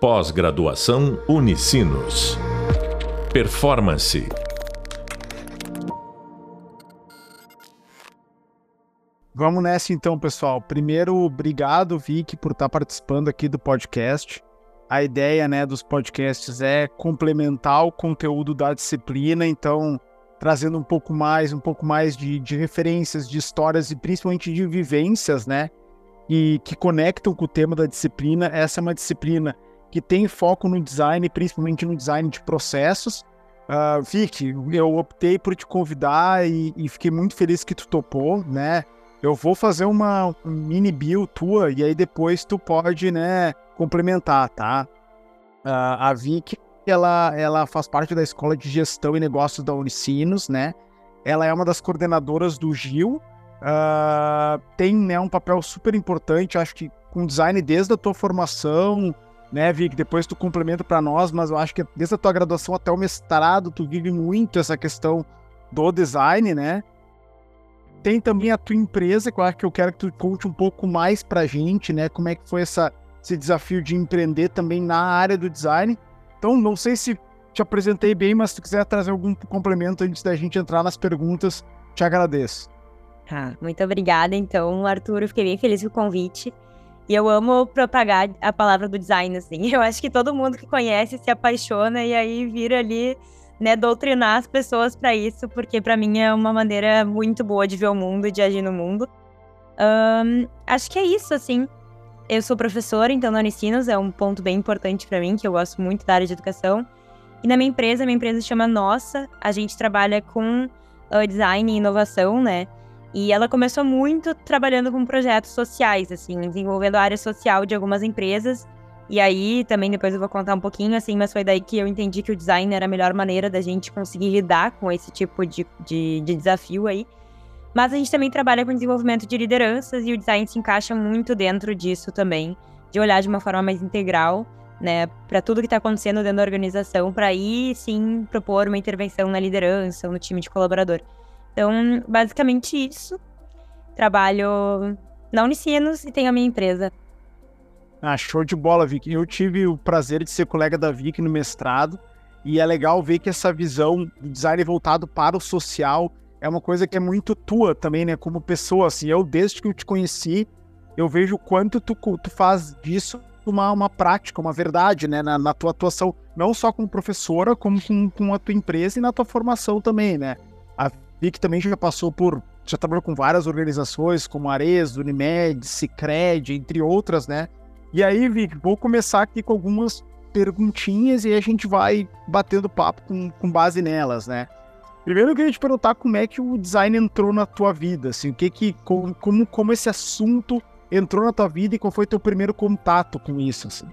Pós-graduação Unicinos. Performance. Vamos nessa então, pessoal. Primeiro, obrigado, Vicky, por estar participando aqui do podcast. A ideia né, dos podcasts é complementar o conteúdo da disciplina, então trazendo um pouco mais, um pouco mais de, de referências, de histórias e principalmente de vivências, né? E que conectam com o tema da disciplina. Essa é uma disciplina que tem foco no design, principalmente no design de processos. Uh, Vicky, eu optei por te convidar e, e, fiquei muito feliz que tu topou, né? Eu vou fazer uma mini bio tua e aí depois tu pode, né, complementar, tá? Uh, a Vicky, ela, ela faz parte da Escola de Gestão e Negócios da Unicinos, né? Ela é uma das coordenadoras do GIL, uh, tem né, um papel super importante, acho que com design desde a tua formação, né, Vic? Depois tu complementa para nós, mas eu acho que desde a tua graduação até o mestrado, tu vive muito essa questão do design, né? Tem também a tua empresa, que eu acho que eu quero que tu conte um pouco mais pra gente, né? Como é que foi essa, esse desafio de empreender também na área do design. Então, não sei se te apresentei bem, mas se tu quiser trazer algum complemento antes da gente entrar nas perguntas, te agradeço. Tá, muito obrigada. Então, Arthur, fiquei bem feliz com o convite. E eu amo propagar a palavra do design, assim. Eu acho que todo mundo que conhece se apaixona e aí vira ali, né, doutrinar as pessoas para isso, porque para mim é uma maneira muito boa de ver o mundo e de agir no mundo. Um, acho que é isso, assim. Eu sou professora, então na Unicinos é um ponto bem importante para mim, que eu gosto muito da área de educação. E na minha empresa, minha empresa chama Nossa, a gente trabalha com uh, design e inovação, né? E ela começou muito trabalhando com projetos sociais, assim, desenvolvendo a área social de algumas empresas. E aí, também depois eu vou contar um pouquinho, assim, mas foi daí que eu entendi que o design era a melhor maneira da gente conseguir lidar com esse tipo de, de, de desafio aí. Mas a gente também trabalha com desenvolvimento de lideranças e o design se encaixa muito dentro disso também, de olhar de uma forma mais integral, né, para tudo que está acontecendo dentro da organização, para aí sim propor uma intervenção na liderança, no time de colaborador. Então, basicamente isso. Trabalho na Unicinos e tenho a minha empresa. Ah, show de bola, Vicky. Eu tive o prazer de ser colega da Vicky no mestrado e é legal ver que essa visão do design voltado para o social é uma coisa que é muito tua também, né? Como pessoa, assim. Eu, desde que eu te conheci, eu vejo o quanto tu, tu faz disso uma, uma prática, uma verdade, né? Na, na tua atuação, não só como professora, como com, com a tua empresa e na tua formação também, né? Vi que também já passou por. Já trabalhou com várias organizações, como Ares, Unimed, Cicred, entre outras, né? E aí, Vic, vou começar aqui com algumas perguntinhas e a gente vai batendo papo com, com base nelas, né? Primeiro eu queria te perguntar como é que o design entrou na tua vida, assim, o que que, como, como, como esse assunto entrou na tua vida e qual foi teu primeiro contato com isso, assim?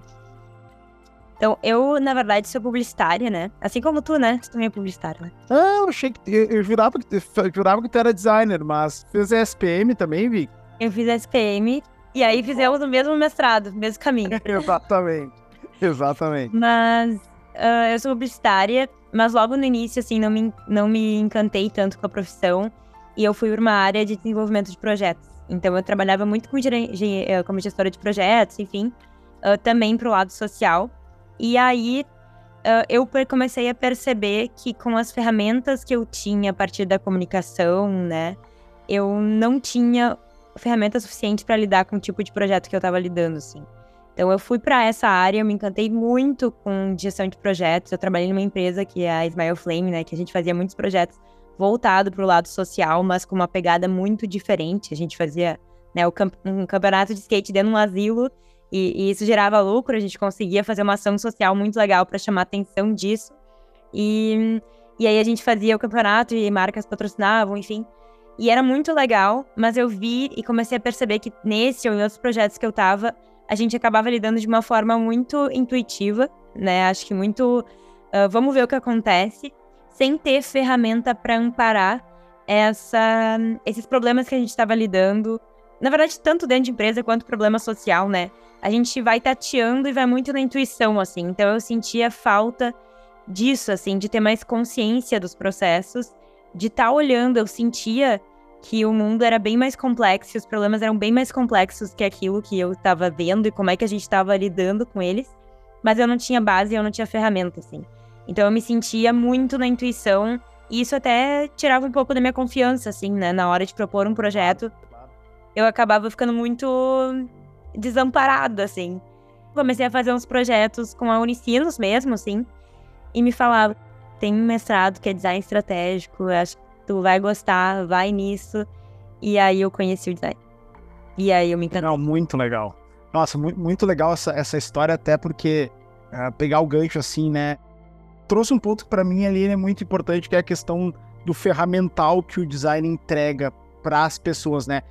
Então, eu, na verdade, sou publicitária, né? Assim como tu, né? Tu também é publicitária, né? Ah, eu achei que. Eu, eu, jurava, que, eu jurava que tu era designer, mas fez SPM também, Vi? Eu fiz SPM e aí fizemos o mesmo mestrado, o mesmo caminho. Exatamente. Exatamente. Mas uh, eu sou publicitária, mas logo no início, assim, não me, não me encantei tanto com a profissão e eu fui para uma área de desenvolvimento de projetos. Então, eu trabalhava muito com, eh, como gestora de projetos, enfim, uh, também para o lado social. E aí uh, eu comecei a perceber que com as ferramentas que eu tinha a partir da comunicação, né, eu não tinha ferramentas suficientes para lidar com o tipo de projeto que eu estava lidando, assim. Então eu fui para essa área, eu me encantei muito com gestão de projetos. Eu trabalhei numa empresa que é a Smile Flame, né, que a gente fazia muitos projetos voltado para o lado social, mas com uma pegada muito diferente. A gente fazia né, um campeonato de skate dentro de um asilo e, e, isso gerava lucro, a gente conseguia fazer uma ação social muito legal para chamar atenção disso. E, e aí a gente fazia o campeonato e marcas patrocinavam, enfim. E era muito legal, mas eu vi e comecei a perceber que nesse ou em outros projetos que eu tava, a gente acabava lidando de uma forma muito intuitiva, né? Acho que muito. Uh, vamos ver o que acontece, sem ter ferramenta para amparar essa, esses problemas que a gente estava lidando. Na verdade, tanto dentro de empresa quanto problema social, né? a gente vai tateando e vai muito na intuição, assim. Então eu sentia falta disso, assim, de ter mais consciência dos processos, de estar tá olhando. Eu sentia que o mundo era bem mais complexo, os problemas eram bem mais complexos que aquilo que eu estava vendo e como é que a gente estava lidando com eles. mas eu não tinha base, eu não tinha ferramenta, assim. Então eu me sentia muito na intuição e isso até tirava um pouco da minha confiança, assim, né? Na hora de propor um projeto, eu acabava ficando muito desamparada, assim. Comecei a fazer uns projetos com a Unicinos mesmo, assim, e me falava: tem um mestrado que é design estratégico, acho que tu vai gostar, vai nisso. E aí eu conheci o design. E aí eu me encantei. Não, muito legal. Nossa, muito, muito legal essa, essa história, até porque uh, pegar o gancho assim, né? Trouxe um ponto que para mim ali é muito importante, que é a questão do ferramental que o design entrega para as pessoas, né?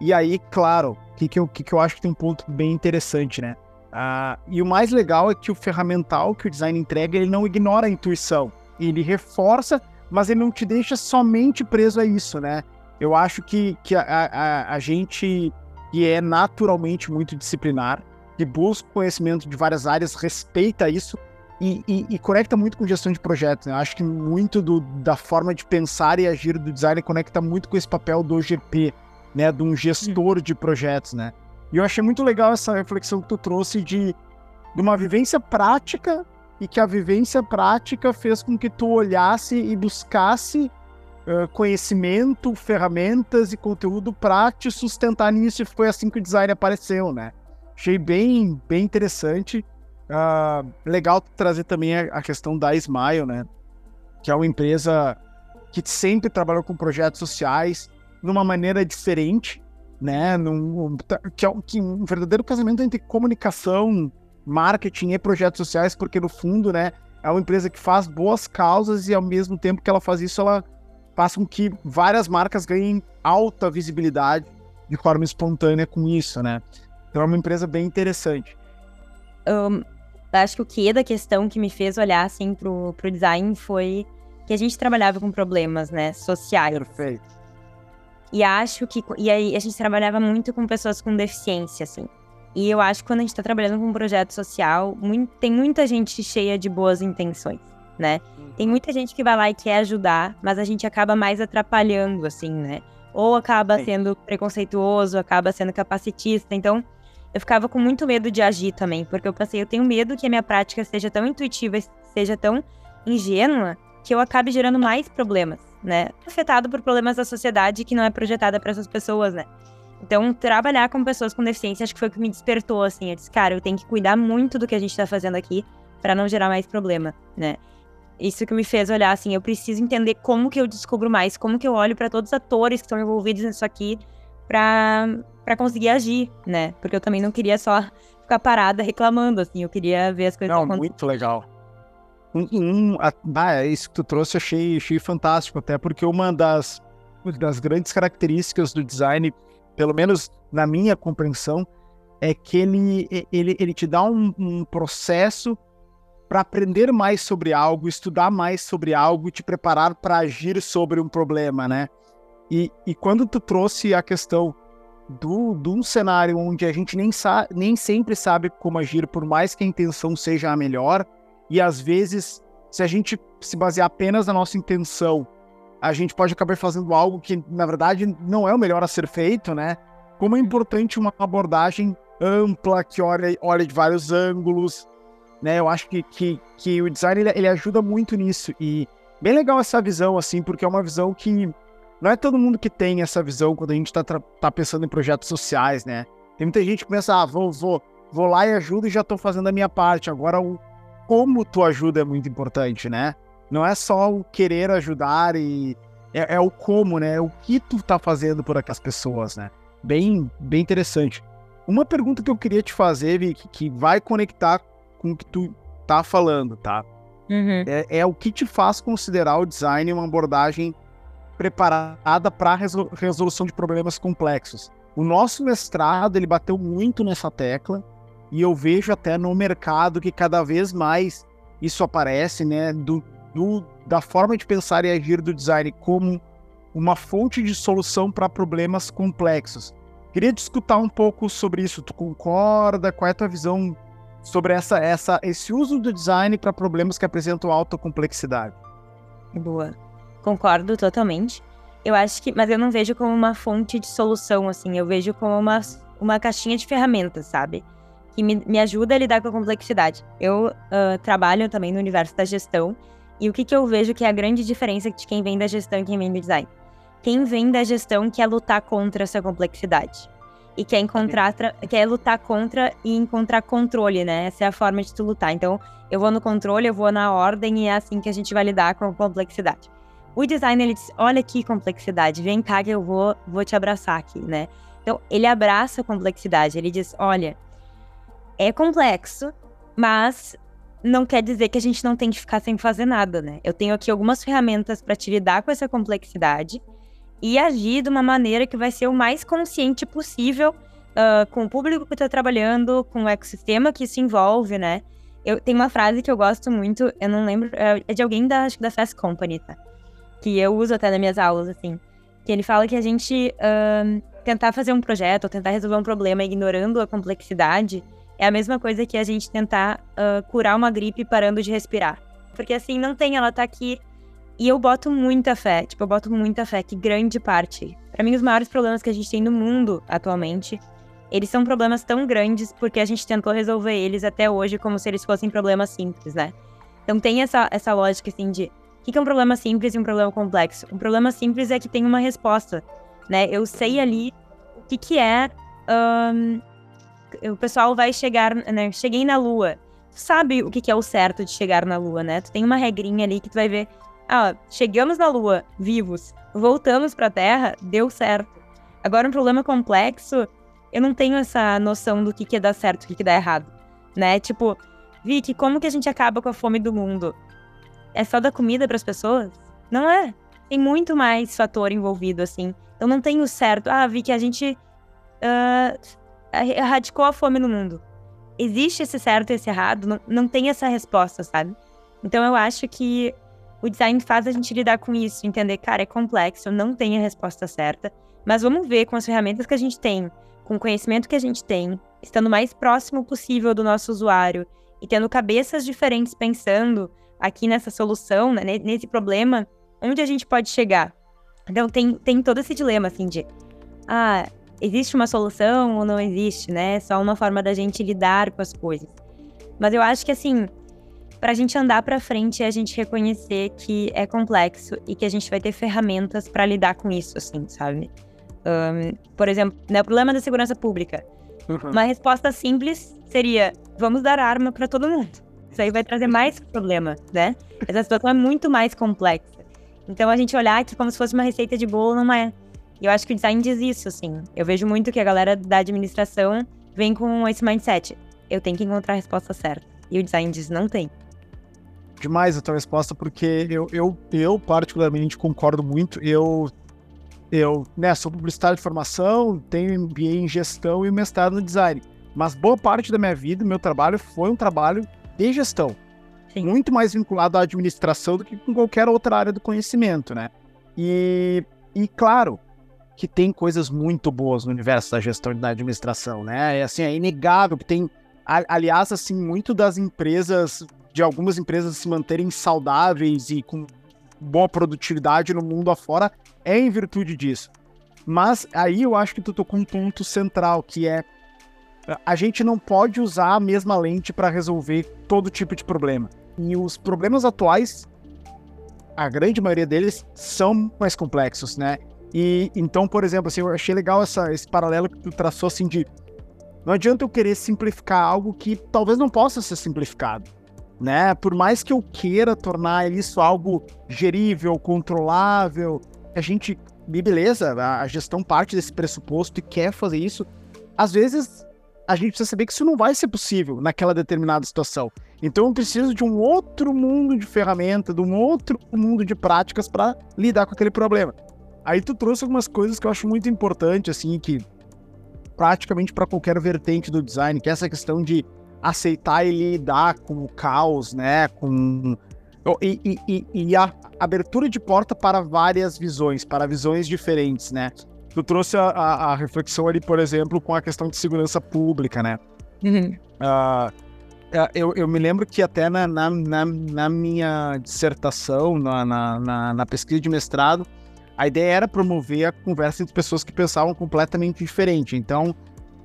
E aí, claro, o que, que, eu, que, que eu acho que tem um ponto bem interessante, né? Uh, e o mais legal é que o ferramental que o design entrega, ele não ignora a intuição. Ele reforça, mas ele não te deixa somente preso a isso, né? Eu acho que, que a, a, a gente que é naturalmente muito disciplinar, que busca conhecimento de várias áreas, respeita isso e, e, e conecta muito com gestão de projetos. Né? Eu acho que muito do, da forma de pensar e agir do design conecta muito com esse papel do GP, né? De um gestor de projetos, né? E eu achei muito legal essa reflexão que tu trouxe de, de uma vivência prática e que a vivência prática fez com que tu olhasse e buscasse uh, conhecimento, ferramentas e conteúdo para te sustentar nisso e foi assim que o design apareceu, né? Achei bem, bem interessante. Uh, legal trazer também a, a, questão da Smile, né? Que é uma empresa que sempre trabalhou com projetos sociais numa maneira diferente, né? Num, que é um, que um verdadeiro casamento entre comunicação, marketing e projetos sociais, porque no fundo, né? É uma empresa que faz boas causas e ao mesmo tempo que ela faz isso, ela faz com que várias marcas ganhem alta visibilidade de forma espontânea com isso, né? Então é uma empresa bem interessante. Um, acho que o que da questão que me fez olhar assim pro, pro design foi que a gente trabalhava com problemas, né, sociais. Perfeito. E acho que e aí a gente trabalhava muito com pessoas com deficiência, assim. E eu acho que quando a gente está trabalhando com um projeto social, muito, tem muita gente cheia de boas intenções né? Tem muita gente que vai lá e quer ajudar, mas a gente acaba mais atrapalhando, assim, né? Ou acaba Sim. sendo preconceituoso, acaba sendo capacitista. Então, eu ficava com muito medo de agir também, porque eu pensei, eu tenho medo que a minha prática seja tão intuitiva, seja tão ingênua, que eu acabe gerando mais problemas, né? Afetado por problemas da sociedade que não é projetada para essas pessoas, né? Então, trabalhar com pessoas com deficiência acho que foi o que me despertou, assim. Eu disse, cara, eu tenho que cuidar muito do que a gente tá fazendo aqui para não gerar mais problema, né? Isso que me fez olhar assim, eu preciso entender como que eu descubro mais, como que eu olho para todos os atores que estão envolvidos nisso aqui para para conseguir agir, né? Porque eu também não queria só ficar parada reclamando assim, eu queria ver as coisas Não, muito legal. Um, um, ah, isso que tu trouxe achei, achei fantástico, até porque uma das, das grandes características do design, pelo menos na minha compreensão, é que ele, ele, ele te dá um, um processo para aprender mais sobre algo, estudar mais sobre algo e te preparar para agir sobre um problema, né? E, e quando tu trouxe a questão de um cenário onde a gente nem, nem sempre sabe como agir, por mais que a intenção seja a melhor, e às vezes, se a gente se basear apenas na nossa intenção, a gente pode acabar fazendo algo que, na verdade, não é o melhor a ser feito, né? Como é importante uma abordagem ampla, que olha, olha de vários ângulos, né? Eu acho que, que, que o design ele, ele ajuda muito nisso e bem legal essa visão, assim, porque é uma visão que não é todo mundo que tem essa visão quando a gente está tá pensando em projetos sociais, né? Tem muita gente que pensa, ah, vou, vou, vou lá e ajudo e já estou fazendo a minha parte. Agora, o como tu ajuda é muito importante, né? Não é só o querer ajudar e é, é o como, né? É o que tu tá fazendo por aquelas pessoas, né? Bem, bem interessante. Uma pergunta que eu queria te fazer, Vicky, que vai conectar com o que tu tá falando, tá? Uhum. É, é, o que te faz considerar o design uma abordagem preparada para resol resolução de problemas complexos. O nosso mestrado ele bateu muito nessa tecla e eu vejo até no mercado que cada vez mais isso aparece, né? Do, do da forma de pensar e agir do design como uma fonte de solução para problemas complexos. Queria discutir um pouco sobre isso. Tu concorda? Qual é a tua visão sobre essa, essa, esse uso do design para problemas que apresentam alta complexidade. Boa. Concordo totalmente. Eu acho que, mas eu não vejo como uma fonte de solução, assim, eu vejo como uma, uma caixinha de ferramentas, sabe? Que me, me ajuda a lidar com a complexidade. Eu uh, trabalho também no universo da gestão, e o que, que eu vejo que é a grande diferença de quem vem da gestão e quem vem do design? Quem vem da gestão quer lutar contra essa complexidade. E quer encontrar, quer lutar contra e encontrar controle, né? Essa é a forma de tu lutar. Então, eu vou no controle, eu vou na ordem e é assim que a gente vai lidar com a complexidade. O design, ele diz, olha que complexidade, vem cá que eu vou, vou te abraçar aqui, né? Então, ele abraça a complexidade, ele diz, olha, é complexo, mas não quer dizer que a gente não tem que ficar sem fazer nada, né? Eu tenho aqui algumas ferramentas para te lidar com essa complexidade e agir de uma maneira que vai ser o mais consciente possível uh, com o público que está trabalhando, com o ecossistema que se envolve, né? Eu tenho uma frase que eu gosto muito, eu não lembro, é, é de alguém da, acho que da Fast Company, tá? Que eu uso até nas minhas aulas, assim. Que ele fala que a gente uh, tentar fazer um projeto ou tentar resolver um problema ignorando a complexidade é a mesma coisa que a gente tentar uh, curar uma gripe parando de respirar. Porque assim, não tem, ela tá aqui. E eu boto muita fé, tipo, eu boto muita fé que grande parte. para mim, os maiores problemas que a gente tem no mundo atualmente, eles são problemas tão grandes porque a gente tentou resolver eles até hoje como se eles fossem problemas simples, né? Então tem essa, essa lógica, assim, de o que é um problema simples e um problema complexo? Um problema simples é que tem uma resposta, né? Eu sei ali o que, que é um, o pessoal vai chegar, né? Cheguei na Lua. Tu sabe o que, é o certo de chegar na Lua, né? Tu tem uma regrinha ali que tu vai ver. Ah, chegamos na Lua, vivos. Voltamos pra Terra, deu certo. Agora, um problema complexo, eu não tenho essa noção do que, que é dar certo e o que, que dá errado. Né? Tipo, Vicky, como que a gente acaba com a fome do mundo? É só dar comida para as pessoas? Não é. Tem muito mais fator envolvido, assim. Então não tem o certo. Ah, Vicky, a gente. Uh, erradicou a fome no mundo. Existe esse certo e esse errado? Não, não tem essa resposta, sabe? Então eu acho que o design faz a gente lidar com isso, entender, cara, é complexo, não tem a resposta certa, mas vamos ver com as ferramentas que a gente tem, com o conhecimento que a gente tem, estando mais próximo possível do nosso usuário e tendo cabeças diferentes pensando aqui nessa solução, né, nesse problema, onde a gente pode chegar. Então tem, tem todo esse dilema, assim, de ah, existe uma solução ou não existe, né? É só uma forma da gente lidar com as coisas. Mas eu acho que assim, para a gente andar para frente é a gente reconhecer que é complexo e que a gente vai ter ferramentas para lidar com isso, assim, sabe? Um, por exemplo, né, o problema da segurança pública. Uhum. Uma resposta simples seria: vamos dar arma para todo mundo. Isso aí vai trazer mais problema, né? Essa situação é muito mais complexa. Então a gente olhar aqui como se fosse uma receita de bolo não é. E eu acho que o design diz isso, assim. Eu vejo muito que a galera da administração vem com esse mindset. Eu tenho que encontrar a resposta certa. E o design diz, não tem. Demais a tua resposta, porque eu, eu, eu particularmente concordo muito. Eu, eu né, sou publicitário de formação, tenho MBA em gestão e mestrado no design. Mas boa parte da minha vida, meu trabalho foi um trabalho de gestão. Sim. Muito mais vinculado à administração do que com qualquer outra área do conhecimento, né? E, e claro, que tem coisas muito boas no universo da gestão e da administração, né? É assim, é inegável que tem, aliás, assim, muito das empresas, de algumas empresas se manterem saudáveis e com boa produtividade no mundo afora é em virtude disso. Mas aí eu acho que tu tocou um ponto central, que é a gente não pode usar a mesma lente para resolver todo tipo de problema. E os problemas atuais, a grande maioria deles, são mais complexos, né? E então, por exemplo, assim, eu achei legal essa, esse paralelo que tu traçou assim de não adianta eu querer simplificar algo que talvez não possa ser simplificado, né? Por mais que eu queira tornar isso algo gerível, controlável, a gente, beleza, a gestão parte desse pressuposto e quer fazer isso, às vezes a gente precisa saber que isso não vai ser possível naquela determinada situação. Então eu preciso de um outro mundo de ferramenta, de um outro mundo de práticas para lidar com aquele problema. Aí tu trouxe algumas coisas que eu acho muito importante, assim, que praticamente para qualquer vertente do design, que é essa questão de aceitar e lidar com o caos, né? Com e, e, e, a abertura de porta para várias visões, para visões diferentes, né? Tu trouxe a, a, a reflexão ali, por exemplo, com a questão de segurança pública, né? Uhum. Uh, eu, eu, me lembro que até na, na, na, na minha dissertação, na, na, na pesquisa de mestrado, a ideia era promover a conversa entre pessoas que pensavam completamente diferente. Então,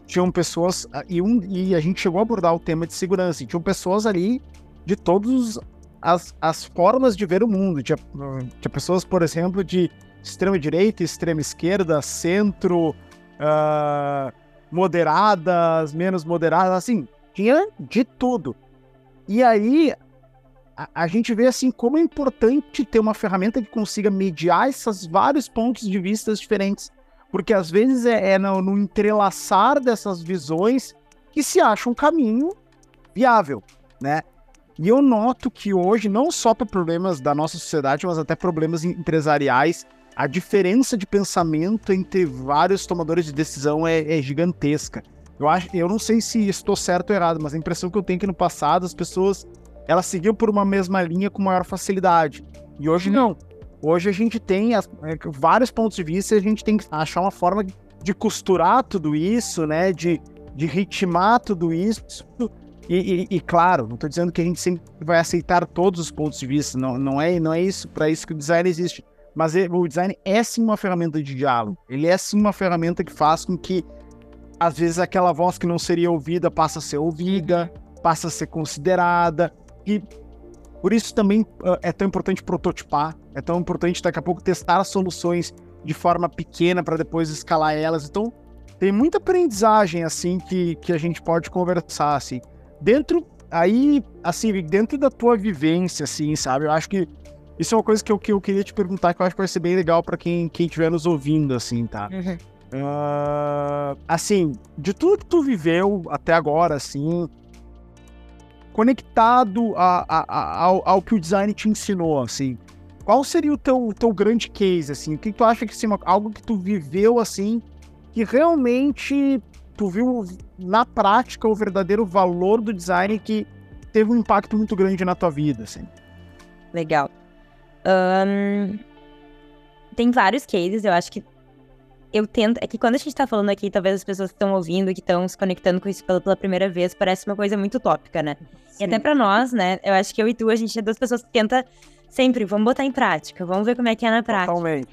tinham pessoas. E, um, e a gente chegou a abordar o tema de segurança. E tinham pessoas ali de todas as, as formas de ver o mundo. Tinha, tinha pessoas, por exemplo, de extrema direita, extrema esquerda, centro, uh, moderadas, menos moderadas, assim, tinha de tudo. E aí a, gente vê assim como é importante ter uma ferramenta que consiga mediar esses vários pontos de vista diferentes. Porque às vezes é, é no, no entrelaçar dessas visões que se acha um caminho viável, né? E eu noto que hoje, não só para problemas da nossa sociedade, mas até problemas empresariais, a diferença de pensamento entre vários tomadores de decisão é, é, gigantesca. Eu, acho, eu não sei se estou certo ou errado, mas a impressão que eu tenho é que no passado as pessoas elas seguiam por uma mesma linha com maior facilidade. E hoje não. Hoje a gente tem as, é, vários pontos de vista e a gente tem que achar uma forma de costurar tudo isso, né? De, de ritmar tudo isso. E, e, e claro, não estou dizendo que a gente sempre vai aceitar todos os pontos de vista. Não, não é, não é isso para isso que o design existe. Mas o design é sim uma ferramenta de diálogo. Ele é sim uma ferramenta que faz com que, às vezes, aquela voz que não seria ouvida passa a ser ouvida, passa a ser considerada. E por isso também uh, é tão importante prototipar, é tão importante daqui a pouco testar as soluções de forma pequena para depois escalar elas. Então, tem muita aprendizagem assim que, que a gente pode conversar assim. Dentro aí, assim, dentro da tua vivência assim, sabe? Eu acho que isso é uma coisa que eu, que eu queria te perguntar, que eu acho que vai ser bem legal para quem, quem estiver nos ouvindo, assim, tá? Uhum. Uh, assim, de tudo que tu viveu até agora, assim, conectado a, a, a, ao, ao, que o design te ensinou, assim, qual seria o teu, teu grande case, assim? O que tu acha que assim, algo que tu viveu, assim, que realmente tu viu na prática o verdadeiro valor do design que teve um impacto muito grande na tua vida, assim? Legal. Um, tem vários cases, eu acho que eu tento. É que quando a gente tá falando aqui, talvez as pessoas que estão ouvindo, que estão se conectando com isso pela, pela, primeira vez, parece uma coisa muito utópica, né? Sim. E até para nós, né? Eu acho que eu e tu, a gente é duas pessoas que tenta sempre, vamos botar em prática, vamos ver como é que é na prática. Totalmente.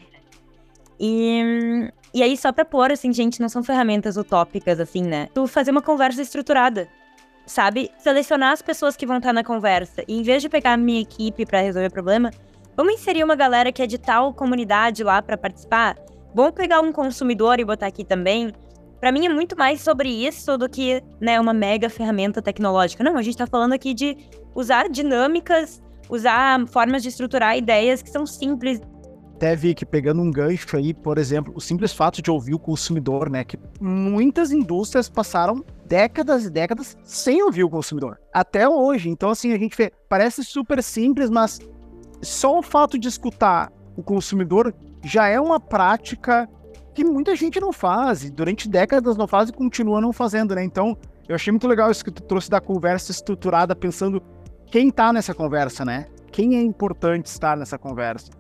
E, e aí, só pra pôr, assim, gente, não são ferramentas utópicas, assim, né? Tu fazer uma conversa estruturada sabe? Selecionar as pessoas que vão estar na conversa. E em vez de pegar a minha equipe para resolver o problema, Vamos inserir uma galera que é de tal comunidade lá para participar? Vamos pegar um consumidor e botar aqui também? Para mim é muito mais sobre isso do que, né, uma mega ferramenta tecnológica. Não, a gente está falando aqui de usar dinâmicas, usar formas de estruturar ideias que são simples. Até vi que pegando um gancho aí, por exemplo, o simples fato de ouvir o consumidor, né, que muitas indústrias passaram décadas e décadas sem ouvir o consumidor. Até hoje. Então, assim, a gente vê, parece super simples, mas só o fato de escutar o consumidor já é uma prática que muita gente não faz, durante décadas não faz e continua não fazendo, né? Então, eu achei muito legal isso que tu trouxe da conversa estruturada, pensando quem tá nessa conversa, né? Quem é importante estar nessa conversa.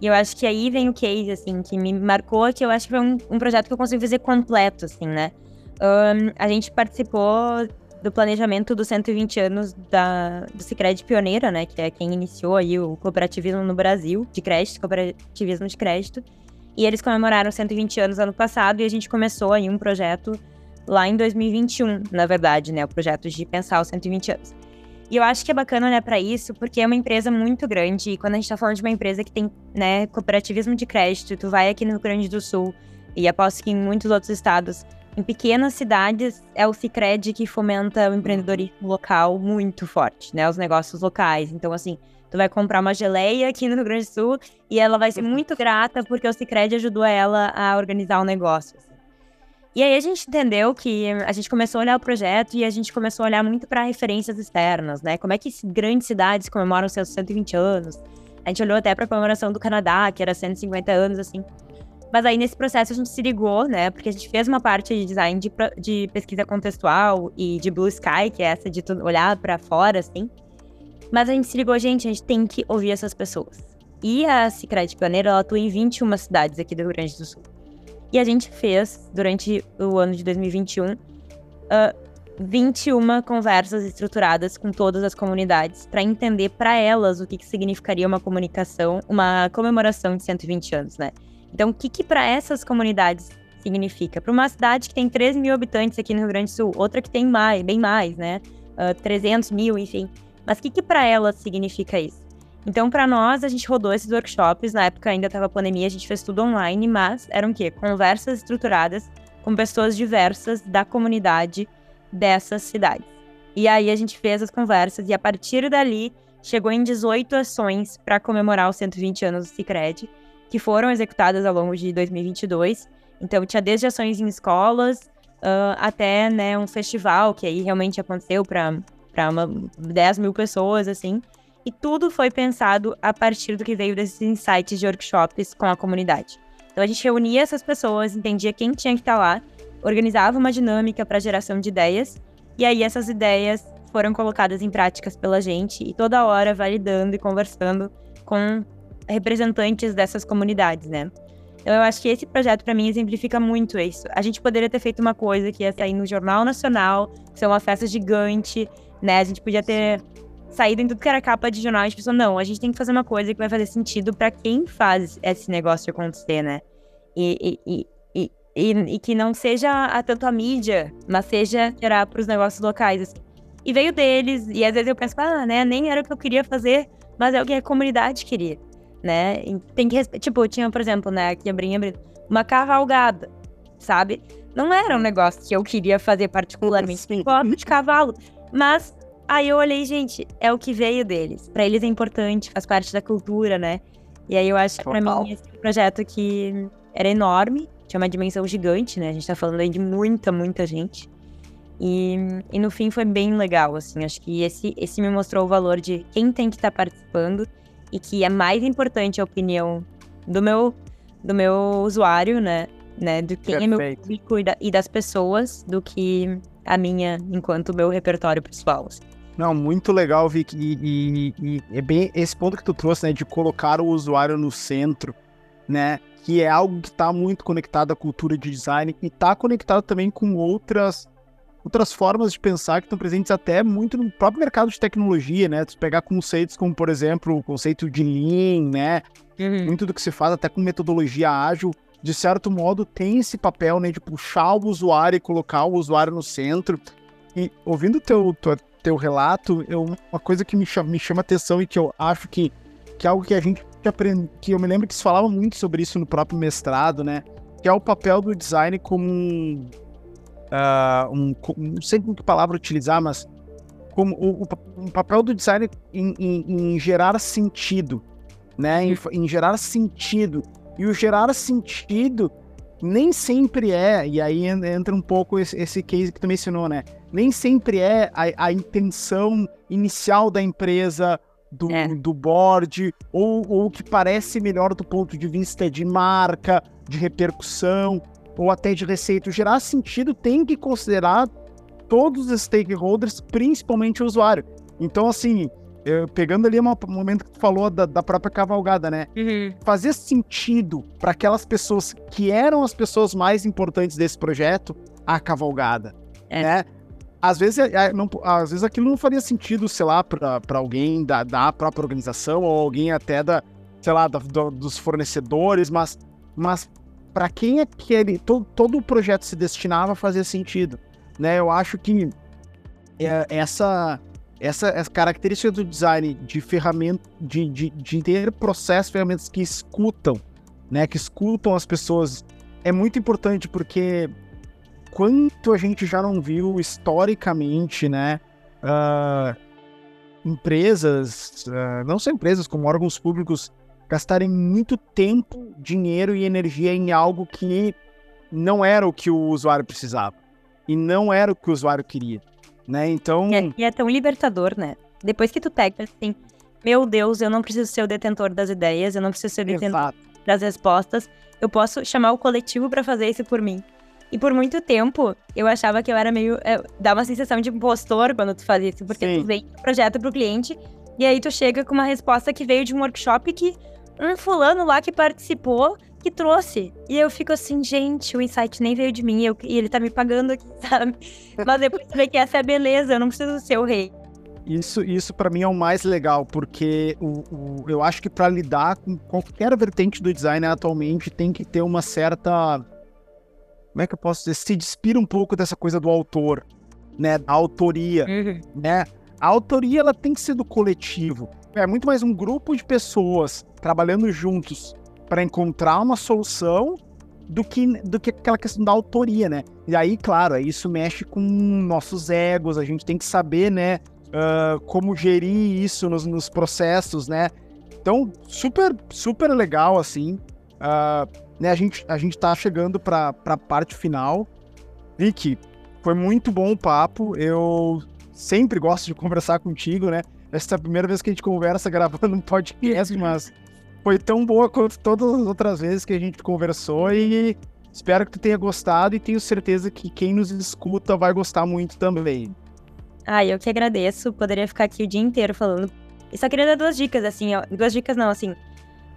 E eu acho que aí vem o case, assim, que me marcou, que eu acho que foi um, um projeto que eu consegui fazer completo, assim, né? Um, a gente participou do planejamento dos 120 anos da, do Cicred Pioneira, né? Que é quem iniciou aí o cooperativismo no Brasil, de crédito, cooperativismo de crédito. E eles comemoraram 120 anos ano passado e a gente começou aí um projeto lá em 2021, na verdade, né? O projeto de pensar os 120 anos. E eu acho que é bacana, né, para isso, porque é uma empresa muito grande. E quando a gente tá falando de uma empresa que tem, né, cooperativismo de crédito, tu vai aqui no Rio Grande do Sul e aposto que em muitos outros estados em pequenas cidades, é o Cicred que fomenta o empreendedorismo local muito forte, né? Os negócios locais. Então, assim, tu vai comprar uma geleia aqui no Rio Grande do Sul e ela vai ser muito grata porque o Cicred ajudou ela a organizar o negócio. Assim. E aí a gente entendeu que a gente começou a olhar o projeto e a gente começou a olhar muito para referências externas, né? Como é que grandes cidades comemoram seus 120 anos? A gente olhou até para a comemoração do Canadá, que era 150 anos, assim. Mas aí nesse processo a gente se ligou, né? Porque a gente fez uma parte de design de, de pesquisa contextual e de Blue Sky, que é essa de olhar para fora, assim. Mas a gente se ligou, gente, a gente tem que ouvir essas pessoas. E a Cicred Pioneira, ela atua em 21 cidades aqui do Rio Grande do Sul. E a gente fez, durante o ano de 2021, uh, 21 conversas estruturadas com todas as comunidades para entender para elas o que, que significaria uma comunicação, uma comemoração de 120 anos, né? Então, o que, que para essas comunidades significa? Para uma cidade que tem 3 mil habitantes aqui no Rio Grande do Sul, outra que tem mais, bem mais, né? Uh, ah, 300 mil, enfim. Mas o que, que para ela significa isso? Então, para nós, a gente rodou esses workshops. Na época ainda estava pandemia, a gente fez tudo online, mas eram o quê? Conversas estruturadas com pessoas diversas da comunidade dessas cidades. E aí a gente fez as conversas e a partir dali chegou em 18 ações para comemorar os 120 anos do Cicred, que foram executadas ao longo de 2022. Então tinha desde ações em escolas uh, até né, um festival que aí realmente aconteceu para 10 mil pessoas, assim. E tudo foi pensado a partir do que veio desses insights de workshops com a comunidade. Então a gente reunia essas pessoas, entendia quem tinha que estar lá, organizava uma dinâmica para geração de ideias, e aí essas ideias foram colocadas em práticas pela gente e toda hora validando e conversando com representantes dessas comunidades, né? Então eu acho que esse projeto para mim exemplifica muito isso. A gente poderia ter feito uma coisa que ia sair no Jornal Nacional, ser uma festa gigante, né? A gente podia ter saído em tudo que era capa de jornal, a gente pensou, não, a gente tem que fazer uma coisa que vai fazer sentido para quem faz esse negócio acontecer, né? E, e, e, e, e que não seja a tanto a mídia, mas seja gerar para os negócios locais. Assim. E veio deles, e às vezes eu penso, ah, né, nem era o que eu queria fazer, mas é o que a comunidade queria, né? Tem que, tipo, tinha, por exemplo, né, aqui abrindo, uma cavalgada, sabe? Não era um negócio que eu queria fazer particularmente, tipo, de cavalo, mas Aí eu olhei, gente, é o que veio deles. Para eles é importante, faz parte da cultura, né? E aí eu acho que pra mim esse é um projeto que era enorme, tinha uma dimensão gigante, né? A gente tá falando aí de muita, muita gente. E, e no fim foi bem legal, assim. Acho que esse, esse me mostrou o valor de quem tem que estar tá participando e que é mais importante a opinião do meu, do meu usuário, né? né? Do quem Perfeito. é meu público e, da, e das pessoas do que a minha enquanto meu repertório pessoal. Assim. Não, muito legal, Vic. E, e, e, é bem esse ponto que tu trouxe, né? De colocar o usuário no centro, né? Que é algo que está muito conectado à cultura de design e está conectado também com outras outras formas de pensar que estão presentes até muito no próprio mercado de tecnologia, né? Tu pegar conceitos como, por exemplo, o conceito de Lean, né? Uhum. Muito do que se faz até com metodologia ágil, de certo modo, tem esse papel, né? De puxar o usuário e colocar o usuário no centro. E ouvindo teu, tua, teu relato, eu, uma coisa que me chama, me chama atenção e que eu acho que, que é algo que a gente aprende, que eu me lembro que se falava muito sobre isso no próprio mestrado, né? Que é o papel do design como um, uh, um não sei com que palavra utilizar, mas como o, o, papel do design em, em, em gerar sentido, né? Em, em, gerar sentido. E o gerar sentido nem sempre é, e aí entra um pouco esse, esse case que tu mencionou, né? Nem sempre é a, a intenção inicial da empresa, do, é. do board, ou o que parece melhor do ponto de vista de marca, de repercussão, ou até de receita. Gerar sentido tem que considerar todos os stakeholders, principalmente o usuário. Então, assim, eu, pegando ali um momento que tu falou da, da própria cavalgada, né? Uhum. Fazer sentido para aquelas pessoas que eram as pessoas mais importantes desse projeto, a cavalgada, é. né? Às vezes, é, é, não, às vezes aquilo não faria sentido, sei lá, para alguém da, da própria organização ou alguém até da, sei lá, da, do, dos fornecedores, mas, mas para quem aquele todo, todo o projeto se destinava a fazer sentido, né? Eu acho que é, essa essa, essa característica do design de ferramenta, de, de, de ter processos, ferramentas que escutam, né, que escutam as pessoas, é muito importante porque quanto a gente já não viu historicamente, né, uh, empresas, uh, não só empresas, como órgãos públicos, gastarem muito tempo, dinheiro e energia em algo que não era o que o usuário precisava e não era o que o usuário queria né? Então. É, e é tão libertador, né? Depois que tu pega assim, meu Deus, eu não preciso ser o detentor das ideias, eu não preciso ser o detentor Exato. das respostas, eu posso chamar o coletivo para fazer isso por mim. E por muito tempo, eu achava que eu era meio. É, dá uma sensação de impostor quando tu faz isso, porque Sim. tu vem um projeto pro cliente e aí tu chega com uma resposta que veio de um workshop que um fulano lá que participou que trouxe. E eu fico assim, gente, o insight nem veio de mim eu, e ele tá me pagando aqui, sabe? Mas depois você vê que essa é a beleza, eu não preciso ser o rei. Isso, isso para mim é o mais legal, porque o, o eu acho que para lidar com qualquer vertente do design atualmente tem que ter uma certa como é que eu posso dizer, se despira um pouco dessa coisa do autor, né, da autoria, Uhum. né? A autoria ela tem que ser do coletivo. É muito mais um grupo de pessoas trabalhando juntos para encontrar uma solução do que, do que aquela questão da autoria, né? E aí, claro, isso mexe com nossos egos, a gente tem que saber, né, ah, como gerir isso nos, nos processos, né? Então, super, super legal, assim. Ah, né, a, gente, a gente tá chegando para a parte final. Vicky, foi muito bom o papo. Eu sempre gosto de conversar contigo, né? Essa é a primeira vez que a gente conversa gravando um podcast, mas foi tão boa quanto todas as outras vezes que a gente conversou e espero que tu tenha gostado e tenho certeza que quem nos escuta vai gostar muito também. Ah, eu que agradeço. Poderia ficar aqui o dia inteiro falando. E só queria dar duas dicas, assim, ó. Duas dicas não, assim.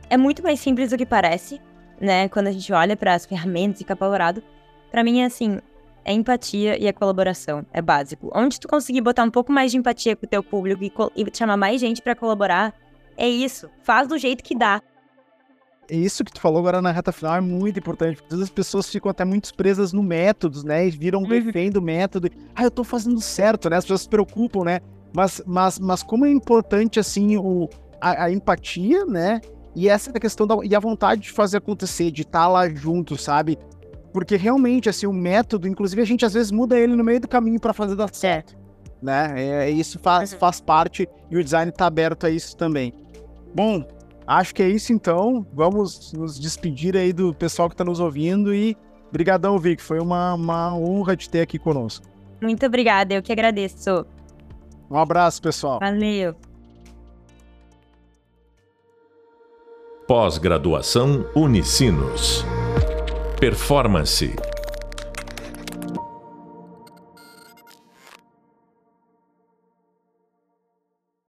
É muito mais simples do que parece, né? Quando a gente olha para as ferramentas e fica apavorado. Pra mim é assim, é empatia e a colaboração. É básico. Onde tu conseguir botar um pouco mais de empatia com o teu público e, e chamar mais gente pra colaborar, é isso. Faz do jeito que dá. Isso que tu falou agora na reta final é muito importante, porque às vezes as pessoas ficam até muito presas no métodos, né? E viram Uhum. refém do método. Ah, eu tô fazendo certo, né? As pessoas se preocupam, né? Mas, mas, mas como é importante, assim, o, a, a empatia, né? E essa é a questão da, e a vontade de fazer acontecer, de estar lá junto, sabe? Porque realmente, assim, o método, inclusive a gente às vezes muda ele no meio do caminho para fazer dar certo, né? É, isso faz, faz parte e o design tá aberto a isso também. Bom, acho que é isso então. Vamos nos despedir aí do pessoal que tá nos ouvindo e brigadão, Vic. Foi uma, uma honra te ter aqui conosco. Muito obrigada, eu que agradeço. Um abraço, pessoal. Valeu. Pós-graduação Unicinos. Performance.